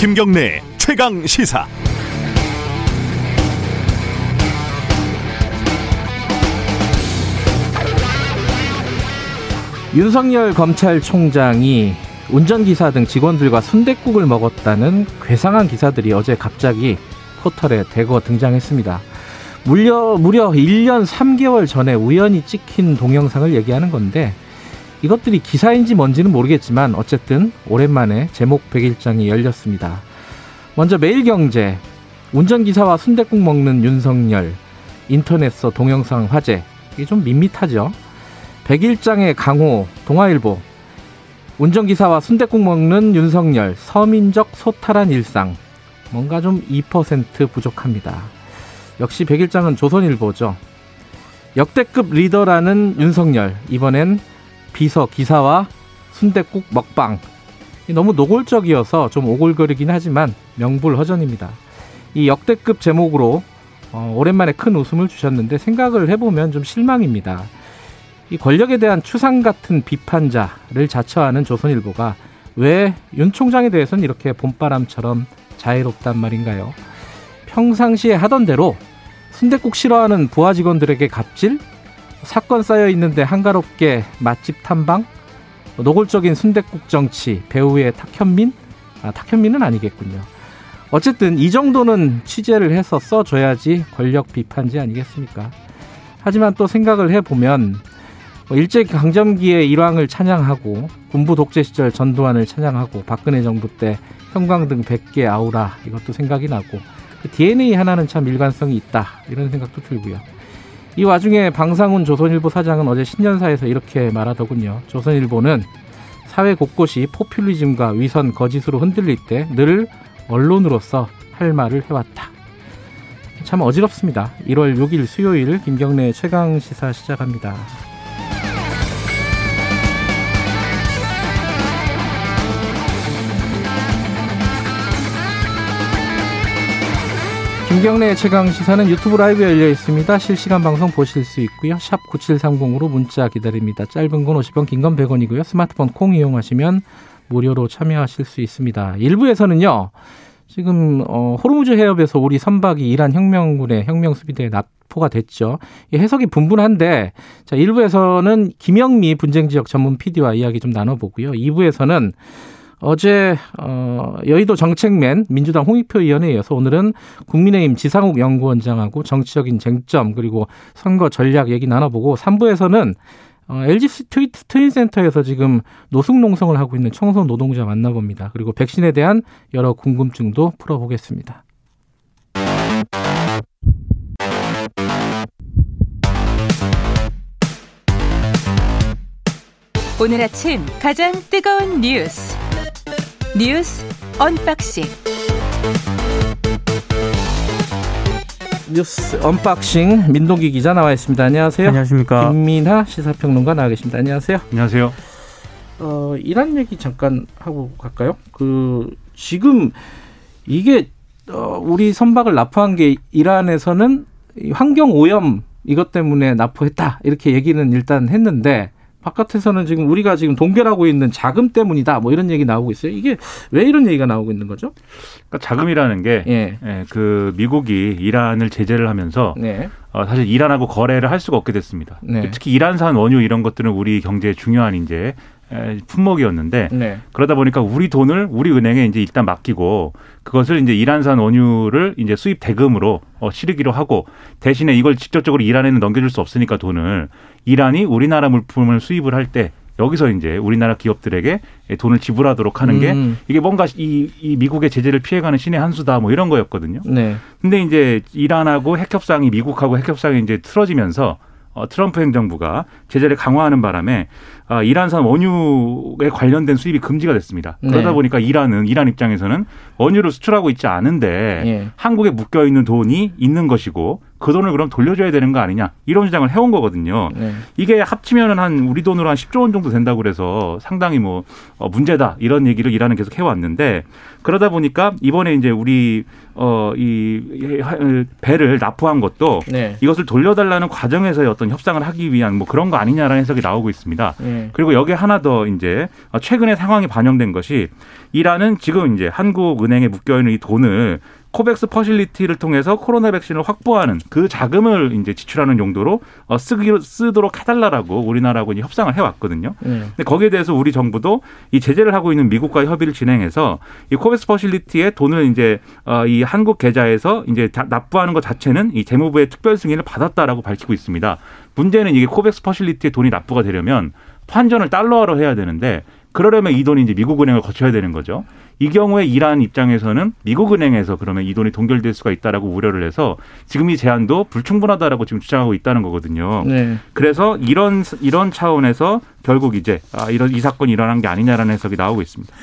김경래 최강 시사. 윤석열 검찰총장이 운전기사 등 직원들과 순댓국을 먹었다는 괴상한 기사들이 어제 갑자기 포털에 대거 등장했습니다. 무려, 무려 1년 3개월 전에 우연히 찍힌 동영상을 얘기하는 건데 이것들이 기사인지 뭔지는 모르겠지만 어쨌든 오랜만에 제목 100일장이 열렸습니다. 먼저 매일경제 운전기사와 순댓국 먹는 윤석열 인터넷서 동영상 화제 이게 좀 밋밋하죠. 백일장의 강호 동아일보 운전기사와 순댓국 먹는 윤석열 서민적 소탈한 일상 뭔가 좀 2% 부족합니다. 역시 백일장은 조선일보죠. 역대급 리더라는 윤석열 이번엔 비서 기사와 순댓국 먹방 너무 노골적이어서 좀 오글거리긴 하지만 명불허전입니다. 이 역대급 제목으로 어, 오랜만에 큰 웃음을 주셨는데 생각을 해보면 좀 실망입니다. 이 권력에 대한 추상 같은 비판자를 자처하는 조선일보가 왜 윤 총장에 대해서는 이렇게 봄바람처럼 자유롭단 말인가요? 평상시에 하던 대로 순대국 싫어하는 부하 직원들에게 갑질, 사건 쌓여 있는데 한가롭게 맛집 탐방, 노골적인 순대국 정치, 배우의 탁현민, 아 탁현민은 아니겠군요. 어쨌든 이 정도는 취재를 해서 써줘야지 권력 비판지 아니겠습니까? 하지만 또 생각을 해보면 뭐 일제 강점기의 일왕을 찬양하고 군부 독재 시절 전두환을 찬양하고 박근혜 정부 때 형광등 100개 아우라 이것도 생각이 나고 그 DNA 하나는 참 일관성이 있다 이런 생각도 들고요. 이 와중에 방상훈 조선일보 사장은 어제 신년사에서 이렇게 말하더군요. 조선일보는 사회 곳곳이 포퓰리즘과 위선 거짓으로 흔들릴 때 늘 언론으로서 할 말을 해왔다. 참 어지럽습니다. 1월 6일 수요일 김경래 최강 시사 시작합니다. 김경래 최강 시사는 유튜브 라이브 열려 있습니다. 실시간 방송 보실 수 있고요. 샵 9730으로 문자 기다립니다. 짧은 건 50원, 긴 건 100원이고요. 스마트폰 콩 이용하시면 무료로 참여하실 수 있습니다. 일부에서는요. 지금 어, 호르무즈 해협에서 우리 선박이 이란 혁명군의 혁명 수비대에 납포가 됐죠. 이 해석이 분분한데 자, 1부에서는 김영미 분쟁 지역 전문 PD와 이야기 좀 나눠 보고요. 2부에서는 어제 어 여의도 정책맨 민주당 홍익표 의원에 이어서 오늘은 국민의힘 지상욱 연구원장하고 정치적인 쟁점 그리고 선거 전략 얘기 나눠보고 3부에서는 어, LG 스트리트 트윈센터에서 지금 노숙 농성을 하고 있는 청소 노동자 만나봅니다. 그리고 백신에 대한 여러 궁금증도 풀어보겠습니다. 오늘 아침 가장 뜨거운 뉴스 뉴스 unboxing 뉴스 unboxing 민동기 기자 나와 있습니다. 안녕하세요. 안녕하십니까. 김민하 시사평론가 나와 계십니다. 안녕하세요. 안녕하세요. 어, 이란 얘기 잠깐 하고 갈까요? 그 지금 이게 어, 우리 선박을 나포한 게 이란에서는 환경 오염 이것 때문에 나포했다 이렇게 얘기는 일단 했는데 바깥에서는 지금 우리가 지금 동결하고 있는 자금 때문이다 뭐 이런 얘기 나오고 있어요. 이게 왜 이런 얘기가 나오고 있는 거죠? 그러니까 자금이라는 게, 예. 예, 그 미국이 이란을 제재를 하면서 네. 어, 사실 이란하고 거래를 할 수가 없게 됐습니다. 네. 특히 이란산 원유 이런 것들은 우리 경제에 중요한 이제 품목이었는데 네. 그러다 보니까 우리 돈을 우리 은행에 이제 일단 맡기고 그것을 이제 이란산 원유를 이제 수입 대금으로 어, 실으기로 하고 대신에 이걸 직접적으로 이란에는 넘겨줄 수 없으니까 돈을 이란이 우리나라 물품을 수입을 할 때 여기서 이제 우리나라 기업들에게 돈을 지불하도록 하는 게 음. 이게 뭔가 이, 이 미국의 제재를 피해가는 신의 한 수다 뭐 이런 거였거든요. 네. 근데 이제 이란하고 핵 협상이 미국하고 핵 협상이 이제 틀어지면서 어, 트럼프 행정부가 제재를 강화하는 바람에 아, 이란산 원유에 관련된 수입이 금지가 됐습니다. 네. 그러다 보니까 이란은 이란 입장에서는 원유를 수출하고 있지 않은데 네. 한국에 묶여 있는 돈이 있는 것이고 그 돈을 그럼 돌려줘야 되는 거 아니냐 이런 주장을 해온 거거든요. 네. 이게 합치면은 한 우리 돈으로 한 10조 원 정도 된다고 그래서 상당히 뭐 어, 문제다 이런 얘기를 이란은 계속 해왔는데 그러다 보니까 이번에 이제 우리 어이 배를 납포한 것도 네. 이것을 돌려달라는 과정에서의 어떤 협상을 하기 위한 뭐 그런 거 아니냐라는 해석이 나오고 있습니다. 네. 예. 그리고 여기에 하나 더 이제 최근에 상황이 반영된 것이 이란은 지금 이제 한국은행에 묶여 있는 이 돈을 COVAX Facility를 통해서 코로나 백신을 확보하는 그 자금을 이제 지출하는 용도로 어, 쓰기 쓰도록 해달라라고 우리나라하고 이제 협상을 해왔거든요. 네. 근데 거기에 대해서 우리 정부도 이 제재를 하고 있는 미국과의 협의를 진행해서 이 COVAX Facility에 돈을 이제 어, 이 한국 계좌에서 이제 납부하는 것 자체는 이 재무부의 특별 승인을 받았다라고 밝히고 있습니다. 문제는 이게 COVAX Facility에 돈이 납부가 되려면 환전을 달러화로 해야 되는데 그러려면 이 돈이 이제 미국 은행을 거쳐야 되는 거죠. 이 경우에 이란 입장에서는 미국 은행에서 그러면 이 돈이 동결될 수가 있다라고 우려를 해서 지금 이 제안도 불충분하다라고 지금 주장하고 있다는 거거든요. 네. 그래서 이런 이런 차원에서 결국 이제 아, 이런 이 사건이 일어난 게 아니냐라는 해석이 나오고 있습니다.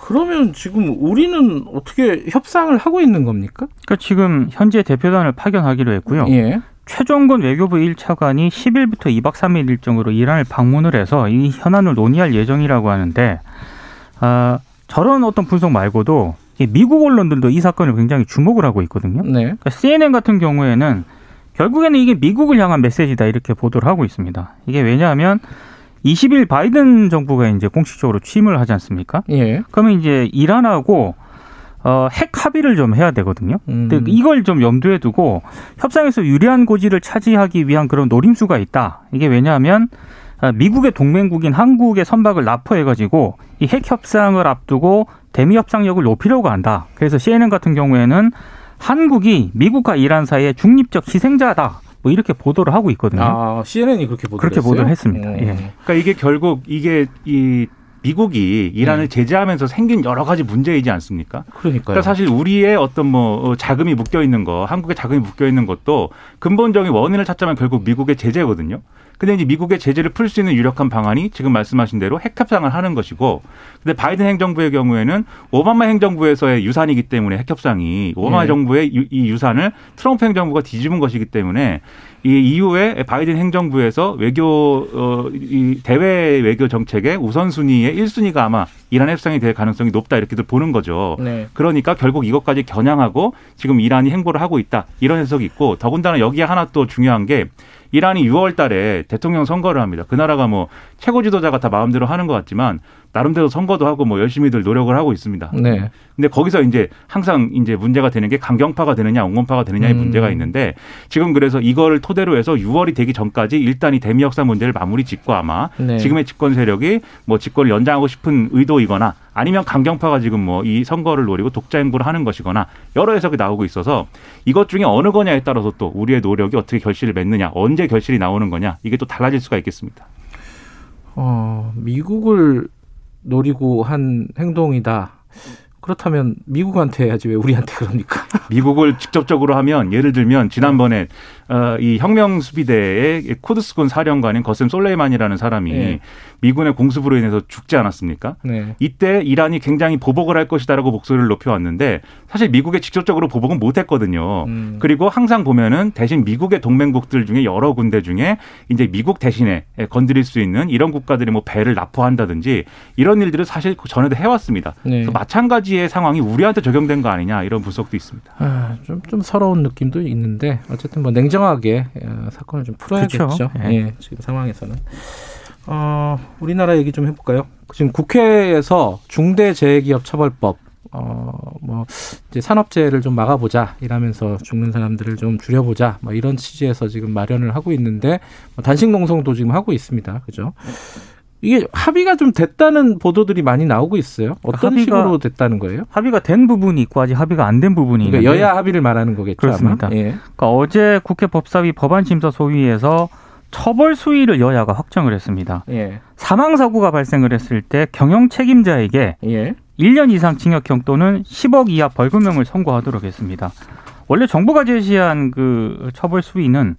그러면 지금 우리는 어떻게 협상을 하고 있는 겁니까? 그러니까 지금 현재 대표단을 파견하기로 했고요. 예. 최종건 외교부 1차관이 10일부터 2박 3일 일정으로 이란을 방문을 해서 이 현안을 논의할 예정이라고 하는데 아, 저런 어떤 분석 말고도 미국 언론들도 이 사건을 굉장히 주목을 하고 있거든요. 네. 그러니까 CNN 같은 경우에는 결국에는 이게 미국을 향한 메시지다 이렇게 보도를 하고 있습니다. 이게 왜냐하면 20일 바이든 정부가 이제 공식적으로 취임을 하지 않습니까? 예. 그러면 이제 이란하고 어, 핵 합의를 좀 해야 되거든요. 음. 근데 이걸 좀 염두에 두고 협상에서 유리한 고지를 차지하기 위한 그런 노림수가 있다. 이게 왜냐하면 아, 미국의 동맹국인 한국의 선박을 납포해가지고 이 핵 협상을 앞두고 대미 협상력을 높이려고 한다. 그래서 CNN 같은 경우에는 한국이 미국과 이란 사이의 중립적 희생자다. 뭐 이렇게 보도를 하고 있거든요. 아, CNN이 그렇게 보도를 그렇게 보도를 했습니다. 음. 예. 그러니까 이게 결국 이게 이 미국이 이란을 네. 제재하면서 생긴 여러 가지 문제이지 않습니까? 그러니까요. 그러니까 사실 우리의 어떤 뭐 어, 자금이 묶여 있는 거, 한국의 자금이 묶여 있는 것도 근본적인 원인을 찾자면 결국 미국의 제재거든요. 근데 이제 미국의 제재를 풀 수 있는 유력한 방안이 지금 말씀하신 대로 핵 협상을 하는 것이고, 근데 바이든 행정부의 경우에는 오바마 행정부에서의 유산이기 때문에 핵 협상이 오바마 네. 정부의 유, 이 유산을 트럼프 행정부가 뒤집은 것이기 때문에 이 이후에 바이든 행정부에서 외교 어, 이 대외 외교 정책의 우선순위의 1순위가 아마 이란 협상이 될 가능성이 높다 이렇게들 보는 거죠. 네. 그러니까 결국 이것까지 겨냥하고 지금 이란이 행보를 하고 있다 이런 해석이 있고 더군다나 여기에 하나 또 중요한 게 이란이 6월 달에 대통령 선거를 합니다. 그 나라가 뭐 최고 지도자가 다 마음대로 하는 것 같지만 나름대로 선거도 하고 뭐 열심히들 노력을 하고 있습니다. 네. 근데 거기서 이제 항상 이제 문제가 되는 게 강경파가 되느냐 옹건파가 되느냐의 음. 문제가 있는데 지금 그래서 이걸 토대로 해서 6월이 되기 전까지 일단 이 대미 역사 문제를 마무리 짓고 아마 네. 지금의 집권 세력이 뭐 집권을 연장하고 싶은 의도이거나 아니면 강경파가 지금 뭐 이 선거를 노리고 독자 행보를 하는 것이거나 여러 해석이 나오고 있어서 이것 중에 어느 거냐에 따라서 또 우리의 노력이 어떻게 결실을 맺느냐 언제 결실이 나오는 거냐 이게 또 달라질 수가 있겠습니다. 어, 미국을 노리고 한 행동이다. 그렇다면 미국한테 해야지 왜 우리한테 그럽니까? 미국을 직접적으로 하면 예를 들면 지난번에 어, 이 혁명 수비대의 코드스군 사령관인 거셈 솔레이만이라는 사람이 네. 미군의 공습으로 인해서 죽지 않았습니까? 네. 이때 이란이 굉장히 보복을 할 것이다라고 목소리를 높여왔는데 사실 미국에 직접적으로 보복은 못했거든요. 음. 그리고 항상 보면은 대신 미국의 동맹국들 중에 여러 군데 중에 이제 미국 대신에 건드릴 수 있는 이런 국가들이 뭐 배를 납포한다든지 이런 일들을 사실 전에도 해왔습니다. 네. 그래서 마찬가지 의 상황이 우리한테 적용된 거 아니냐 이런 분석도 있습니다. 아, 좀, 좀 서러운 느낌도 있는데 어쨌든 뭐 냉정하게 어, 사건을 좀 풀어야겠죠. 그렇죠. 예. 예, 지금 상황에서는. 어, 우리나라 얘기 좀 해볼까요? 지금 국회에서 중대재해기업처벌법 어, 뭐, 이제 산업재해를 좀 막아보자, 이러면서 죽는 사람들을 좀 줄여보자, 뭐 이런 취지에서 지금 마련을 하고 있는데, 뭐 단식 농성도 지금 하고 있습니다. 그죠? 이게 합의가 좀 됐다는 보도들이 많이 나오고 있어요. 어떤 합의가, 식으로 됐다는 거예요? 합의가 된 부분이 있고 아직 합의가 안 된 부분이 그러니까 있는데 여야 합의를 말하는 거겠죠. 그렇습니다. 예. 그러니까 어제 국회 법사위 법안심사 소위에서 처벌 수위를 여야가 확정을 했습니다. 예. 사망 사고가 발생을 했을 때 경영 책임자에게 예. 1년 이상 징역형 또는 10억 이하 벌금형을 선고하도록 했습니다. 원래 정부가 제시한 그 처벌 수위는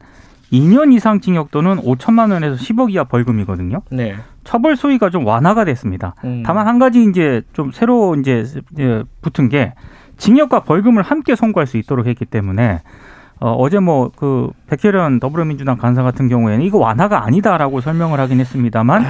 2년 이상 징역 또는 5천만 원에서 10억 이하 벌금이거든요. 네. 처벌 수위가 좀 완화가 됐습니다. 음. 다만 한 가지 이제 좀 새로 이제 붙은 게 징역과 벌금을 함께 선고할 수 있도록 했기 때문에 어, 어제 뭐 그 백혜련 더불어민주당 간사 같은 경우에는 이거 완화가 아니다라고 설명을 하긴 했습니다만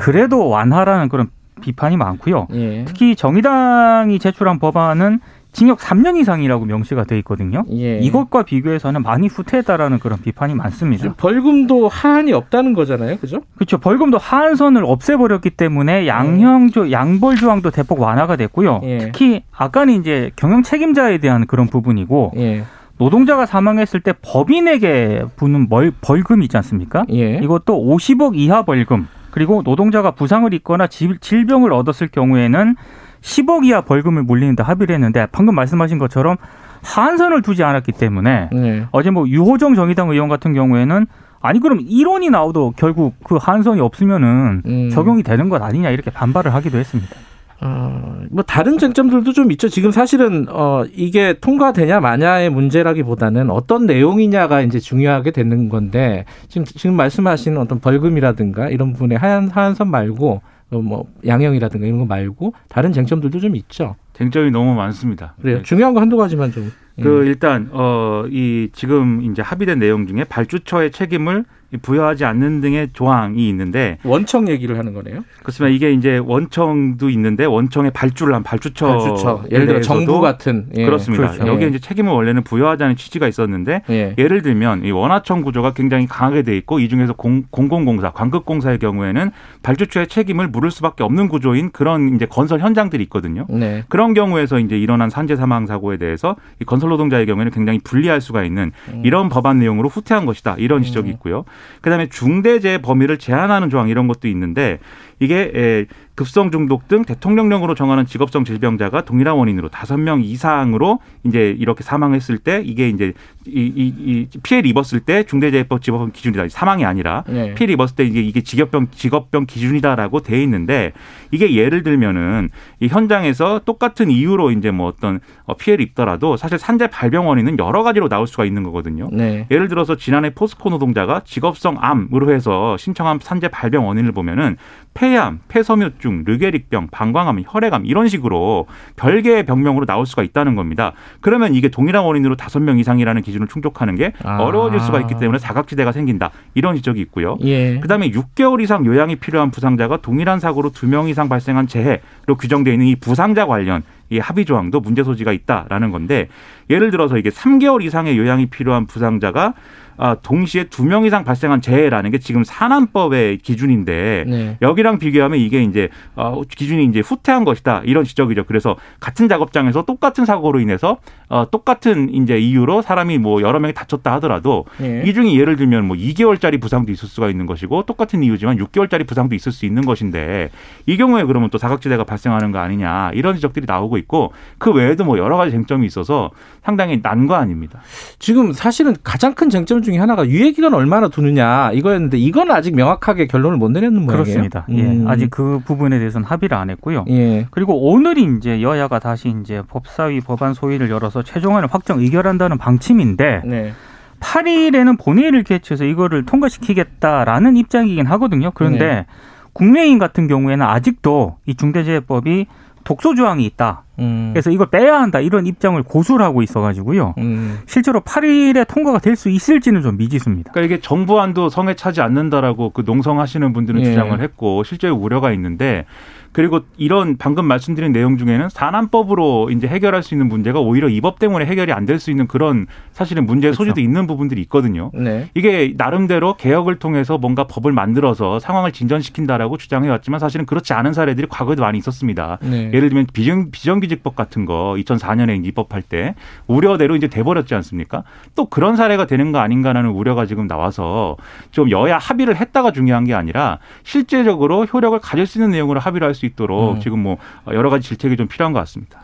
그래도 완화라는 그런 비판이 많고요. 예. 특히 정의당이 제출한 법안은 징역 3년 이상이라고 명시가 돼 있거든요. 예. 이것과 비교해서는 많이 후퇴했다라는 그런 비판이 많습니다. 벌금도 하한이 없다는 거잖아요, 그죠? 그렇죠. 벌금도 하한선을 없애버렸기 때문에 양형조 양벌 조항도 대폭 완화가 됐고요. 예. 특히 아까는 이제 경영 책임자에 대한 그런 부분이고. 예. 노동자가 사망했을 때 법인에게 부는 벌, 벌금 있지 않습니까? 예. 이것도 50억 이하 벌금 그리고 노동자가 부상을 입거나 질병을 얻었을 경우에는 10억 이하 벌금을 물리는데 합의를 했는데 방금 말씀하신 것처럼 한선을 두지 않았기 때문에 네. 어제 뭐 유호정 정의당 의원 같은 경우에는 아니 그럼 1원이 나오도 결국 그 한선이 없으면은 음. 적용이 되는 것 아니냐 이렇게 반발을 하기도 했습니다. 어, 뭐 다른 쟁점들도 좀 있죠. 지금 사실은 어 이게 통과되냐 마냐의 문제라기보다는 어떤 내용이냐가 이제 중요하게 되는 건데 지금 지금 말씀하신 어떤 벌금이라든가 이런 부분에 하얀 하얀선 말고 어, 뭐 양형이라든가 이런 거 말고 다른 쟁점들도 좀 있죠. 쟁점이 너무 많습니다. 그래요. 네. 중요한 거 한두 가지만 좀. 그 예. 일단 어 이 지금 이제 합의된 내용 중에 발주처의 책임을 부여하지 않는 등의 조항이 있는데 원청 얘기를 하는 거네요. 그렇지만 이게 이제 원청도 있는데 원청의 발주를 한 발주처, 발주처. 예를 들어 정부 같은 예. 그렇습니다. 그렇죠. 여기에 예. 이제 책임을 원래는 부여하자는 취지가 있었는데 예. 를 들면 이 원하청 구조가 굉장히 강하게 돼 있고 이 중에서 공, 공공공사, 관급공사의 경우에는 발주처의 책임을 물을 수밖에 없는 구조인 그런 이제 건설 현장들이 있거든요. 네. 그런 경우에서 이제 일어난 산재 사망 사고에 대해서 이 건설 노동자의 경우에는 굉장히 불리할 수가 있는 음. 이런 법안 내용으로 후퇴한 것이다 이런 지적이 음. 있고요. 그다음에 중대재해 범위를 제한하는 조항 이런 것도 있는데 이게 급성 중독 등 대통령령으로 정하는 직업성 질병자가 동일한 원인으로 다섯 명 이상으로 이제 이렇게 사망했을 때 이게 이제 이, 이, 이 피해를 입었을 때 중대재해법 직업병 기준이다. 사망이 아니라 네. 피해를 입었을 때 이게 이게 직업병 직업병 기준이다라고 돼 있는데 이게 예를 들면은 이 현장에서 똑같은 이유로 이제 뭐 어떤 어, 피해를 입더라도 사실 산재 발병 원인은 여러 가지로 나올 수가 있는 거거든요. 네. 예를 들어서 지난해 포스코 노동자가 직업성 암으로 해서 신청한 산재 발병 원인을 보면은 폐암, 폐섬유증, 르게릭병, 방광암, 혈액암 이런 식으로 별개의 병명으로 나올 수가 있다는 겁니다. 그러면 이게 동일한 원인으로 다섯 명 이상이라는 기준을 충족하는 게 아. 어려워질 수가 있기 때문에 사각지대가 생긴다. 이런 지적이 있고요. 예. 그다음에 6개월 이상 요양이 필요한 부상자가 동일한 사고로 두 명 이상 발생한 재해로 규정되어 있는 이 부상자 관련 이 합의 조항도 문제 소지가 있다라는 건데 예를 들어서 이게 3개월 이상의 요양이 필요한 부상자가 아, 동시에 두 명 이상 발생한 재해라는 게 지금 산안법의 기준인데 네. 여기랑 비교하면 이게 이제 어, 기준이 이제 후퇴한 것이다 이런 지적이죠. 그래서 같은 작업장에서 똑같은 사고로 인해서 어, 똑같은 이제 이유로 사람이 뭐 여러 명이 다쳤다 하더라도 네. 이 중에 예를 들면 뭐 2개월짜리 부상도 있을 수가 있는 것이고 똑같은 이유지만 6개월짜리 부상도 있을 수 있는 것인데 이 경우에 그러면 또 사각지대가 발생하는 거 아니냐 이런 지적들이 나오고 있고 그 외에도 뭐 여러 가지 쟁점이 있어서 상당히 난거 아닙니다. 지금 사실은 가장 큰 쟁점 중에 하나가 유예 기간 얼마나 두느냐 이거였는데 이건 아직 명확하게 결론을 못 내렸는 모양이에요. 그렇습니다. 예. 음. 예. 아직 그 부분에 대해서는 합의를 안 했고요. 예. 그리고 오늘이 이제 여야가 다시 이제 법사위 법안 소위를 열어서 최종안을 확정 의결한다는 방침인데 네. 8일에는 본회의를 개최해서 이거를 통과시키겠다라는 입장이긴 하거든요. 그런데 네. 국내인 같은 경우에는 아직도 이 중대재해법이 독소 조항이 있다. 음. 그래서 이걸 빼야 한다 이런 입장을 고수를 하고 있어가지고요. 음. 실제로 8일에 통과가 될 수 있을지는 좀 미지수입니다. 그러니까 이게 정부안도 성에 차지 않는다라고 그 농성하시는 분들은 예. 주장을 했고 실제로 우려가 있는데 그리고 이런 방금 말씀드린 내용 중에는 산안법으로 이제 해결할 수 있는 문제가 오히려 이 법 때문에 해결이 안 될 수 있는 그런 사실은 문제의 그렇죠. 소지도 있는 부분들이 있거든요. 네. 이게 나름대로 개혁을 통해서 뭔가 법을 만들어서 상황을 진전시킨다라고 주장해 왔지만 사실은 그렇지 않은 사례들이 과거에도 많이 있었습니다. 네. 예를 들면 비정, 비정 규직법 같은 거 2004년에 입법할 때 우려대로 이제 돼버렸지 않습니까? 또 그런 사례가 되는 거 아닌가라는 우려가 지금 나와서 좀 여야 합의를 했다가 중요한 게 아니라 실제적으로 효력을 가질 수 있는 내용으로 합의를 할수 수 있도록 음. 지금 뭐 여러 가지 질책이 좀 필요한 것 같습니다.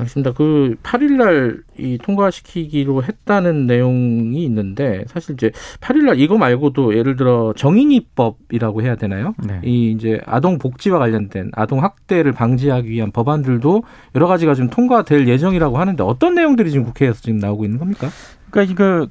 알겠습니다. 그 8일날 이 통과시키기로 했다는 내용이 있는데 사실 이제 8일날 이거 말고도 예를 들어 정인이법이라고 해야 되나요? 네. 이 이제 아동 복지와 관련된 아동 학대를 방지하기 위한 법안들도 여러 가지가 좀 통과될 예정이라고 하는데 어떤 내용들이 지금 국회에서 지금 나오고 있는 겁니까? 그러니까 그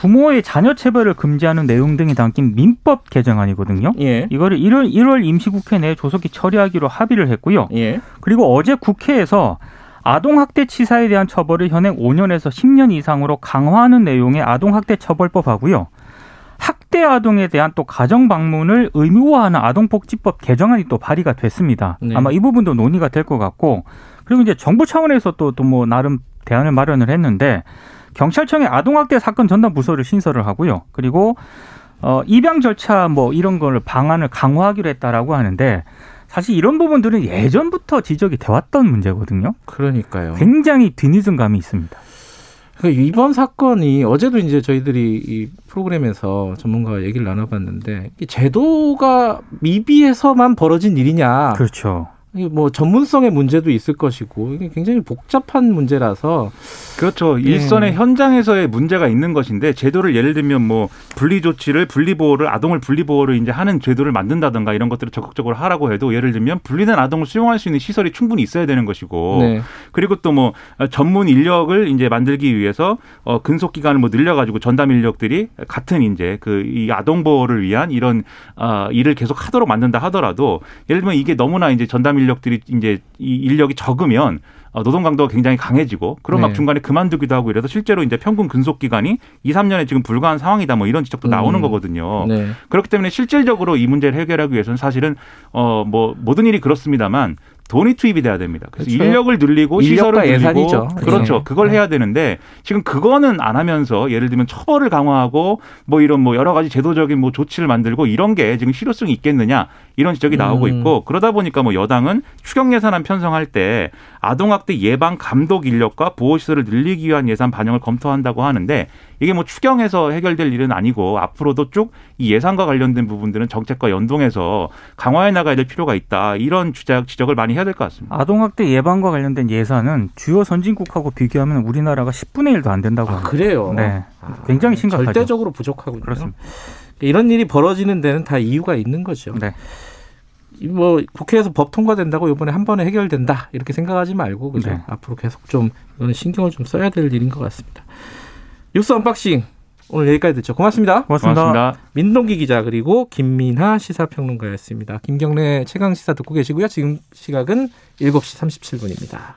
부모의 자녀 체벌을 금지하는 내용 등이 담긴 민법 개정안이거든요. 예. 이거를 1월 1월 임시국회 내에 조속히 처리하기로 합의를 했고요. 예. 그리고 어제 국회에서 아동학대 치사에 대한 처벌을 현행 5년에서 10년 이상으로 강화하는 내용의 아동학대 처벌법 하고요. 학대 아동에 대한 또 가정 방문을 의무화하는 아동복지법 개정안이 또 발의가 됐습니다. 네. 아마 이 부분도 논의가 될 것 같고 그리고 이제 정부 차원에서 또 또 뭐 나름 대안을 마련을 했는데 경찰청에 아동학대 사건 전담 부서를 신설을 하고요. 그리고 어 입양 절차 뭐 이런 걸 방안을 강화하기로 했다라고 하는데 사실 이런 부분들은 예전부터 지적이 돼 왔던 문제거든요. 그러니까요. 굉장히 뒤늦은 감이 있습니다. 그러니까 이번 사건이 어제도 이제 저희들이 이 프로그램에서 전문가와 얘기를 나눠봤는데 제도가 미비해서만 벌어진 일이냐. 그렇죠. 뭐 전문성의 문제도 있을 것이고 이게 굉장히 복잡한 문제라서 그렇죠. 네. 일선의 현장에서의 문제가 있는 것인데 제도를 예를 들면 뭐 분리 조치를 분리 보호를 아동을 분리 보호를 이제 하는 제도를 만든다든가 이런 것들을 적극적으로 하라고 해도 예를 들면 분리된 아동을 수용할 수 있는 시설이 충분히 있어야 되는 것이고 네. 그리고 또 뭐 전문 인력을 이제 만들기 위해서 어 근속 기간을 뭐 늘려 가지고 전담 인력들이 같은 이제 그 이 아동 보호를 위한 이런 어 일을 계속 하도록 만든다 하더라도 예를 들면 이게 너무나 이제 전담 인력들이 이제 이 인력이 적으면 어, 노동 강도가 굉장히 강해지고 그런 네. 막 중간에 그만두기도 하고 이래서 실제로 이제 평균 근속 기간이 2, 3년에 지금 불과한 상황이다 뭐 이런 지적도 음. 나오는 거거든요. 네. 그렇기 때문에 실질적으로 이 문제를 해결하기 위해서는 사실은 어 뭐 모든 일이 그렇습니다만 돈이 투입이 돼야 됩니다. 그래서 그렇죠. 인력을 늘리고 시설을 늘리고 예산이죠. 그렇죠. 네. 그걸 네. 해야 되는데 지금 그거는 안 하면서 예를 들면 처벌을 강화하고 뭐 이런 뭐 여러 가지 제도적인 뭐 조치를 만들고 이런 게 지금 실효성이 있겠느냐 이런 지적이 나오고 음. 있고 그러다 보니까 뭐 여당은 추경 예산안 편성할 때 아동학대 예방 감독 인력과 보호 시설을 늘리기 위한 예산 반영을 검토한다고 하는데 이게 뭐 추경에서 해결될 일은 아니고 앞으로도 쭉 이 예산과 관련된 부분들은 정책과 연동해서 강화해 나가야 될 필요가 있다. 이런 주작 지적을 많이 해야 될 것 같습니다. 아동학대 예방과 관련된 예산은 주요 선진국하고 비교하면 우리나라가 10분의 1도 안 된다고 아, 합니다. 그래요? 네. 굉장히 심각하죠. 절대적으로 부족하군요. 그렇습니다. 이런 일이 벌어지는 데는 다 이유가 있는 거죠. 네. 뭐 국회에서 법 통과된다고 이번에 한 번에 해결된다 이렇게 생각하지 말고 그죠? 네. 앞으로 계속 좀 이거는 신경을 좀 써야 될 일인 것 같습니다. 뉴스 unboxing 오늘 여기까지 듣죠. 고맙습니다. 고맙습니다. 고맙습니다. 민동기 기자 그리고 김민하 시사평론가였습니다. 김경래 최강 시사 듣고 계시고요. 지금 시각은 7시 37분입니다.